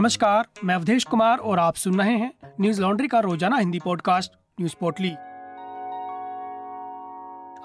नमस्कार, मैं अवधेश कुमार और आप सुन रहे हैं न्यूज़ लॉन्ड्री का रोज़ाना हिंदी पॉडकास्ट, न्यूज़ पोर्टली।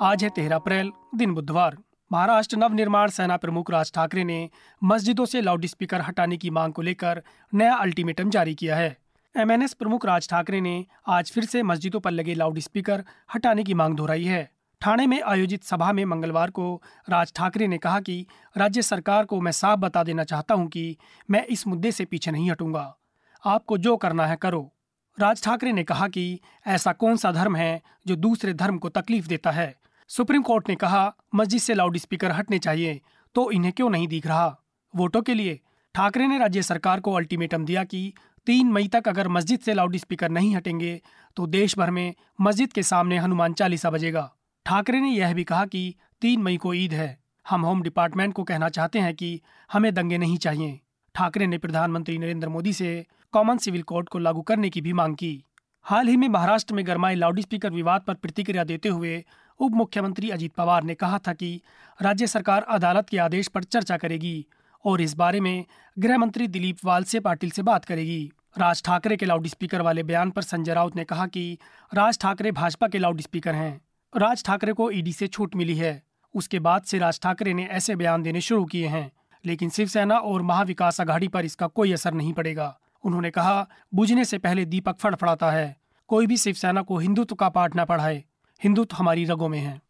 आज है तेरह अप्रैल, दिन बुधवार। महाराष्ट्र नव निर्माण सेना प्रमुख राज ठाकरे ने मस्जिदों से लाउड स्पीकर हटाने की मांग को लेकर नया अल्टीमेटम जारी किया है। एमएनएस प्रमुख राज ठाकरे ने आज फिर से मस्जिदों पर लगे लाउड स्पीकर हटाने की मांग दोहराई है। ठाणे में आयोजित सभा में मंगलवार को राज ठाकरे ने कहा कि राज्य सरकार को मैं साफ़ बता देना चाहता हूँ कि मैं इस मुद्दे से पीछे नहीं हटूँगा। आपको जो करना है करो। राज ठाकरे ने कहा कि ऐसा कौन सा धर्म है जो दूसरे धर्म को तकलीफ़ देता है? सुप्रीम कोर्ट ने कहा, मस्जिद से लाउड स्पीकर हटने चाहिए तो इन्हें क्यों नहीं दिख रहा? वोटों के लिए। ठाकरे ने राज्य सरकार को अल्टीमेटम दिया कि तीन मई तक अगर मस्जिद से लाउड स्पीकर नहीं हटेंगे तो देश भर में मस्जिद के सामने हनुमान चालीसा बजेगा। ठाकरे ने यह भी कहा कि तीन मई को ईद है। हम होम डिपार्टमेंट को कहना चाहते हैं कि हमें दंगे नहीं चाहिए। ठाकरे ने प्रधानमंत्री नरेंद्र मोदी से कॉमन सिविल कोड को लागू करने की भी मांग की। हाल ही में महाराष्ट्र में गरमाए लाउडस्पीकर विवाद पर प्रतिक्रिया देते हुए उप मुख्यमंत्री अजीत पवार ने कहा था कि राज्य सरकार अदालत के आदेश पर चर्चा करेगी और इस बारे में गृह मंत्री दिलीप वालसे पाटिल से बात करेगी। राज ठाकरे के लाउडस्पीकर वाले बयान पर संजय राउत ने कहा कि राज ठाकरे भाजपा के लाउडस्पीकर हैं। राज ठाकरे को ईडी से छूट मिली है। उसके बाद से राज ठाकरे ने ऐसे बयान देने शुरू किए हैं, लेकिन शिवसेना और महाविकास आघाड़ी पर इसका कोई असर नहीं पड़ेगा। उन्होंने कहा, बुझने से पहले दीपक फड़फड़ाता है। कोई भी शिवसेना को हिंदुत्व का पाठ न पढ़ाए। हिंदुत्व हमारी रगों में है।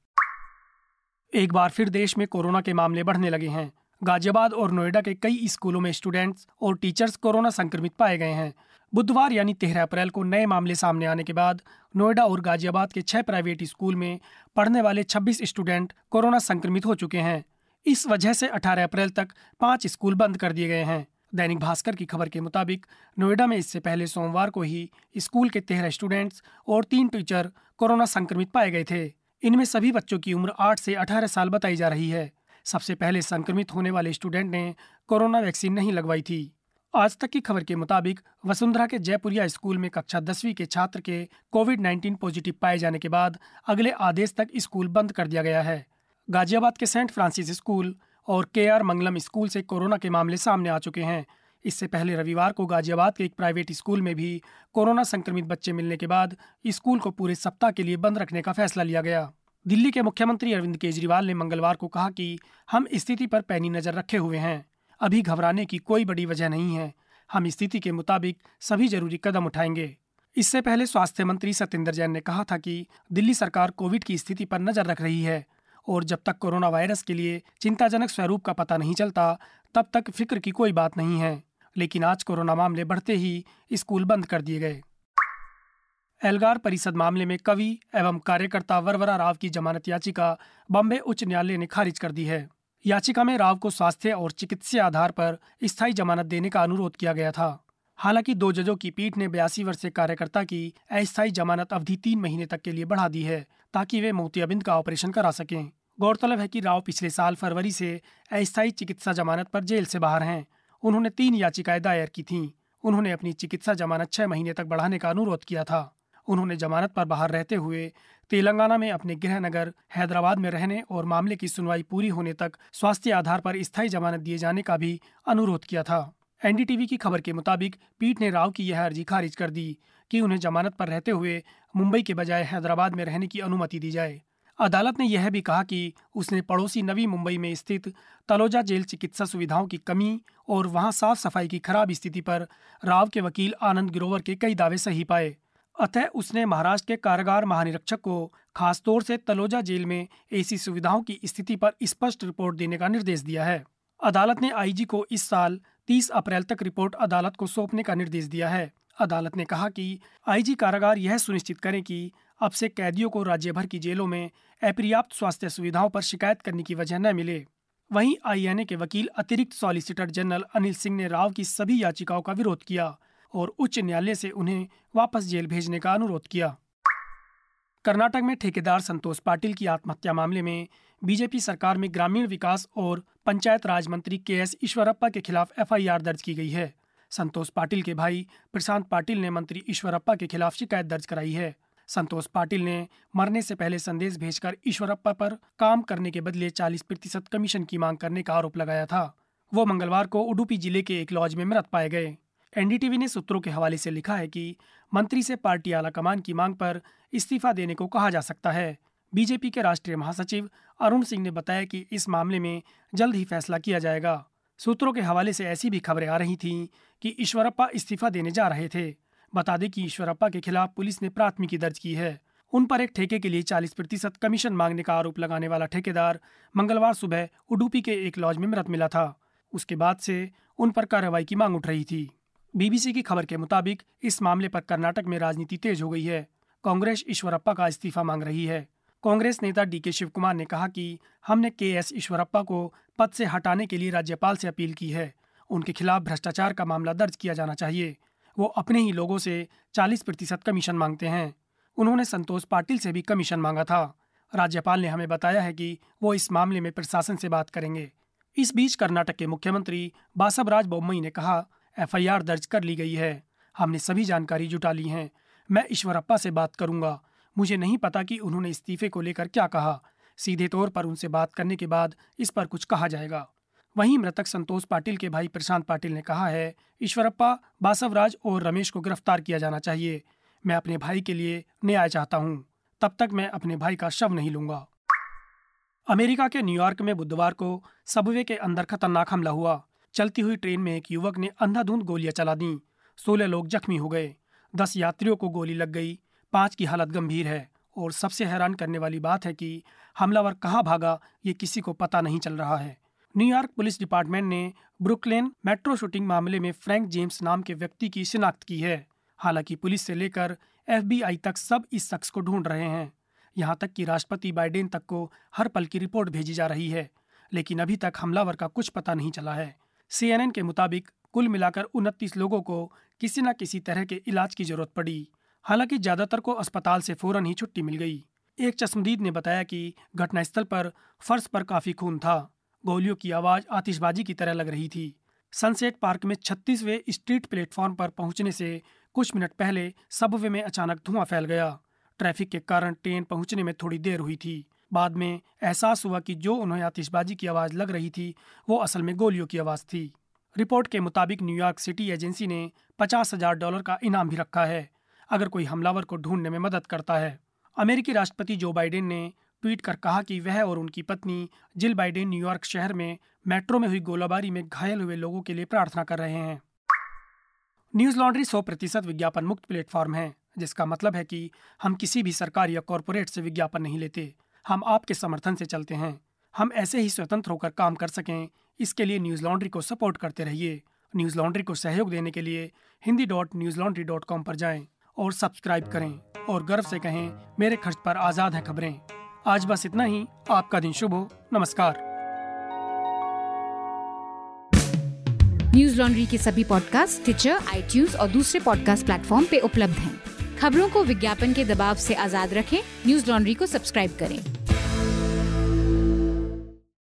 एक बार फिर देश में कोरोना के मामले बढ़ने लगे हैं। गाजियाबाद और नोएडा के कई स्कूलों में स्टूडेंट्स और टीचर्स कोरोना संक्रमित पाए गए हैं। बुधवार यानी तेरह अप्रैल को नए मामले सामने आने के बाद नोएडा और गाजियाबाद के छह प्राइवेट स्कूल में पढ़ने वाले 26 स्टूडेंट कोरोना संक्रमित हो चुके हैं। इस वजह से 18 अप्रैल तक पाँच स्कूल बंद कर दिए गए हैं। दैनिक भास्कर की खबर के मुताबिक नोएडा में इससे पहले सोमवार को ही स्कूल के तेरह स्टूडेंट्स और तीन टीचर कोरोना संक्रमित पाए गए थे। इनमें सभी बच्चों की उम्र आठ से अठारह साल बताई जा रही है। सबसे पहले संक्रमित होने वाले स्टूडेंट ने कोरोना वैक्सीन नहीं लगवाई थी। आज तक की खबर के मुताबिक वसुंधरा के जयपुरिया स्कूल में कक्षा दसवीं के छात्र के कोविड 19 पॉजिटिव पाए जाने के बाद अगले आदेश तक स्कूल बंद कर दिया गया है। गाजियाबाद के सेंट फ्रांसिस स्कूल और के आर मंगलम स्कूल से कोरोना के मामले सामने आ चुके हैं। इससे पहले रविवार को गाजियाबाद के एक प्राइवेट स्कूल में भी कोरोना संक्रमित बच्चे मिलने के बाद स्कूल को पूरे सप्ताह के लिए बंद रखने का फैसला लिया गया। दिल्ली के मुख्यमंत्री अरविंद केजरीवाल ने मंगलवार को कहा कि हम स्थिति पर पैनी नज़र रखे हुए हैं। अभी घबराने की कोई बड़ी वजह नहीं है। हम स्थिति के मुताबिक सभी ज़रूरी कदम उठाएँगे। इससे पहले स्वास्थ्य मंत्री सत्येंद्र जैन ने कहा था कि दिल्ली सरकार कोविड की स्थिति पर नज़र रख रही है और जब तक कोरोना वायरस के लिए चिंताजनक स्वरूप का पता नहीं चलता, तब तक फ़िक्र की कोई बात नहीं है। लेकिन आज कोरोना मामले बढ़ते ही स्कूल बंद कर दिए गए। एलगार परिषद मामले में कवि एवं कार्यकर्ता वरवरा राव की जमानत याचिका बॉम्बे उच्च न्यायालय ने खारिज कर दी है। याचिका में राव को स्वास्थ्य और चिकित्सीय आधार पर स्थायी जमानत देने का अनुरोध किया गया था। हालाँकि दो जजों की पीठ ने बयासी वर्षीय कार्यकर्ता की अस्थायी जमानत अवधि तीन महीने तक के लिए बढ़ा दी है, ताकि वे मोतियाबिंद का ऑपरेशन करा सकें। गौरतलब है कि राव पिछले साल फरवरी से अस्थायी चिकित्सा जमानत पर जेल से बाहर हैं। उन्होंने तीन याचिकाएँ दायर की थीं। उन्होंने अपनी चिकित्सा जमानत छह महीने तक बढ़ाने का अनुरोध किया था। उन्होंने जमानत पर बाहर रहते हुए तेलंगाना में अपने गृह नगर हैदराबाद में रहने और मामले की सुनवाई पूरी होने तक स्वास्थ्य आधार पर स्थायी जमानत दिए जाने का भी अनुरोध किया था। एनडीटीवी की खबर के मुताबिक पीठ ने राव की यह अर्जी खारिज कर दी कि उन्हें जमानत पर रहते हुए मुंबई के बजाय हैदराबाद में रहने की अनुमति दी जाए। अदालत ने यह भी कहा कि उसने पड़ोसी नवी मुंबई में स्थित तलोजा जेल चिकित्सा सुविधाओं की कमी और वहाँ साफ़ सफ़ाई की खराब स्थिति पर राव के वकील आनंद ग्रोवर के कई दावे सही पाए। अतः उसने महाराष्ट्र के कारागार महानिरीक्षक को खासतौर से तलोजा जेल में ऐसी सुविधाओं की स्थिति पर स्पष्ट रिपोर्ट देने का निर्देश दिया है। अदालत ने आईजी को इस साल 30 अप्रैल तक रिपोर्ट अदालत को सौंपने का निर्देश दिया है। अदालत ने कहा कि आईजी कारागार यह सुनिश्चित करें कि अब से कैदियों को राज्य भर की जेलों में अपर्याप्त स्वास्थ्य सुविधाओं पर शिकायत करने की वजह न मिले। वहीं आईएनए के वकील अतिरिक्त सॉलिसिटर जनरल अनिल सिंह ने राव की सभी याचिकाओं का विरोध किया। और उच्च न्यायालय से उन्हें वापस जेल भेजने का अनुरोध किया। कर्नाटक में ठेकेदार संतोष पाटिल की आत्महत्या मामले में बीजेपी सरकार में ग्रामीण विकास और पंचायत राज मंत्री के एस ईश्वरप्पा के खिलाफ एफआईआर दर्ज की गई है। संतोष पाटिल के भाई प्रशांत पाटिल ने मंत्री ईश्वरप्पा के खिलाफ शिकायत दर्ज कराई है। संतोष पाटिल ने मरने से पहले संदेश भेजकर ईश्वरप्पा पर काम करने के बदले 40 प्रतिशत कमीशन की मांग करने का आरोप लगाया था। वो मंगलवार को उडुपी ज़िले के एक लॉज में मृत पाए गए। एनडीटीवी ने सूत्रों के हवाले से लिखा है कि मंत्री से पार्टी आलाकमान की मांग पर इस्तीफा देने को कहा जा सकता है। बीजेपी के राष्ट्रीय महासचिव अरुण सिंह ने बताया कि इस मामले में जल्द ही फैसला किया जाएगा। सूत्रों के हवाले से ऐसी भी खबरें आ रही थीं कि ईश्वरप्पा इस्तीफा देने जा रहे थे। बता दें कि ईश्वरप्पा के खिलाफ पुलिस ने प्राथमिकी दर्ज की है। उन पर एक ठेके के लिए 40 प्रतिशत कमीशन मांगने का आरोप लगाने वाला ठेकेदार मंगलवार सुबह उडुपी के एक लॉज में मृत मिला था। उसके बाद से उन पर कार्रवाई की मांग उठ रही थी। बीबीसी की खबर के मुताबिक, इस मामले पर कर्नाटक में राजनीति तेज हो गई है। कांग्रेस ईश्वरप्पा का इस्तीफा मांग रही है। कांग्रेस नेता डी के शिव कुमार ने कहा कि हमने के एस ईश्वरप्पा को पद से हटाने के लिए राज्यपाल से अपील की है। उनके खिलाफ भ्रष्टाचार का मामला दर्ज किया जाना चाहिए। वो अपने ही लोगों से 40 प्रतिशत कमीशन मांगते हैं। उन्होंने संतोष पाटिल से भी कमीशन मांगा था। राज्यपाल ने हमें बताया है कि वो इस मामले में प्रशासन से बात करेंगे। इस बीच कर्नाटक के मुख्यमंत्री बासवराज बोम्मई ने कहा एफआईआर दर्ज कर ली गई है। हमने सभी जानकारी जुटा ली है। मैं ईश्वरप्पा से बात करूँगा। मुझे नहीं पता कि उन्होंने इस्तीफे को लेकर क्या कहा। सीधे तौर पर उनसे बात करने के बाद इस पर कुछ कहा जाएगा। वहीं मृतक संतोष पाटिल के भाई प्रशांत पाटिल ने कहा है, ईश्वरप्पा, बासवराज और रमेश को गिरफ़्तार किया जाना चाहिए। मैं अपने भाई के लिए न्याय चाहता हूँ। तब तक मैं अपने भाई का शव नहीं लूँगा। अमेरिका के न्यूयॉर्क में बुधवार को सबवे के अंदर खतरनाक हमला हुआ। चलती हुई ट्रेन में एक युवक ने अंधाधुंध गोलियाँ चला दी। सोलह लोग जख्मी हो गए। दस यात्रियों को गोली लग गई। पाँच की हालत गंभीर है और सबसे हैरान करने वाली बात है कि हमलावर कहाँ भागा, ये किसी को पता नहीं चल रहा है। न्यूयॉर्क पुलिस डिपार्टमेंट ने ब्रुकलेन मेट्रो शूटिंग मामले में फ्रैंक जेम्स नाम के व्यक्ति की शिनाख्त की है। हालाँकि पुलिस से लेकर एफबीआई तक सब इस शख्स को ढूंढ रहे हैं। यहाँ तक कि राष्ट्रपति बाइडेन तक को हर पल की रिपोर्ट भेजी जा रही है, लेकिन अभी तक हमलावर का कुछ पता नहीं चला है। सीएनएन के मुताबिक कुल मिलाकर उनतीस लोगों को किसी न किसी तरह के इलाज की ज़रूरत पड़ी। हालाँकि ज़्यादातर को अस्पताल से फ़ौरन ही छुट्टी मिल गई। एक चश्मदीद ने बताया कि घटनास्थल पर फर्श पर काफ़ी खून था। गोलियों की आवाज़ आतिशबाजी की तरह लग रही थी। सनसेट पार्क में छत्तीसवें स्ट्रीट प्लेटफॉर्म पर पहुँचने से कुछ मिनट पहले सबवे में अचानक धुआँ फैल गया। ट्रैफ़िक के कारण ट्रेन पहुँचने में थोड़ी देर हुई थी। बाद में एहसास हुआ कि जो उन्हें आतिशबाजी की आवाज़ लग रही थी, वो असल में गोलियों की आवाज़ थी। रिपोर्ट के मुताबिक न्यूयॉर्क सिटी एजेंसी ने पचास हज़ार डॉलर का इनाम भी रखा है, अगर कोई हमलावर को ढूँढने में मदद करता है। अमेरिकी राष्ट्रपति जो बाइडेन ने ट्वीट कर कहा कि वह और उनकी पत्नी जिल बाइडेन न्यूयॉर्क शहर में मेट्रो में हुई गोलाबारी में घायल हुए लोगों के लिए प्रार्थना कर रहे हैं। न्यूज़ लॉन्ड्री सौ प्रतिशत विज्ञापन मुक्त प्लेटफॉर्म है, जिसका मतलब है कि हम किसी भी सरकार या कॉरपोरेट से विज्ञापन नहीं लेते। हम आपके समर्थन से चलते हैं। हम ऐसे ही स्वतंत्र होकर काम कर सकें। इसके लिए न्यूज़ लॉन्ड्री को सपोर्ट करते रहिए। न्यूज़ लॉन्ड्री को सहयोग देने के लिए Hindi dot news laundry dot com पर जाएँ और सब्सक्राइब करें और गर्व से कहें, मेरे खर्च पर आज़ाद हैं खबरें। आज बस इतना ही। आपका दिन शुभ हो। नमस्कार। न्यूज़ लॉन्ड्री के सभी पॉडकास्ट ट्विटर आई और दूसरे पॉडकास्ट प्लेटफॉर्म पे उपलब्ध हैं। खबरों को विज्ञापन के दबाव से आज़ाद रखें। न्यूज़ लॉन्ड्री को सब्सक्राइब करें।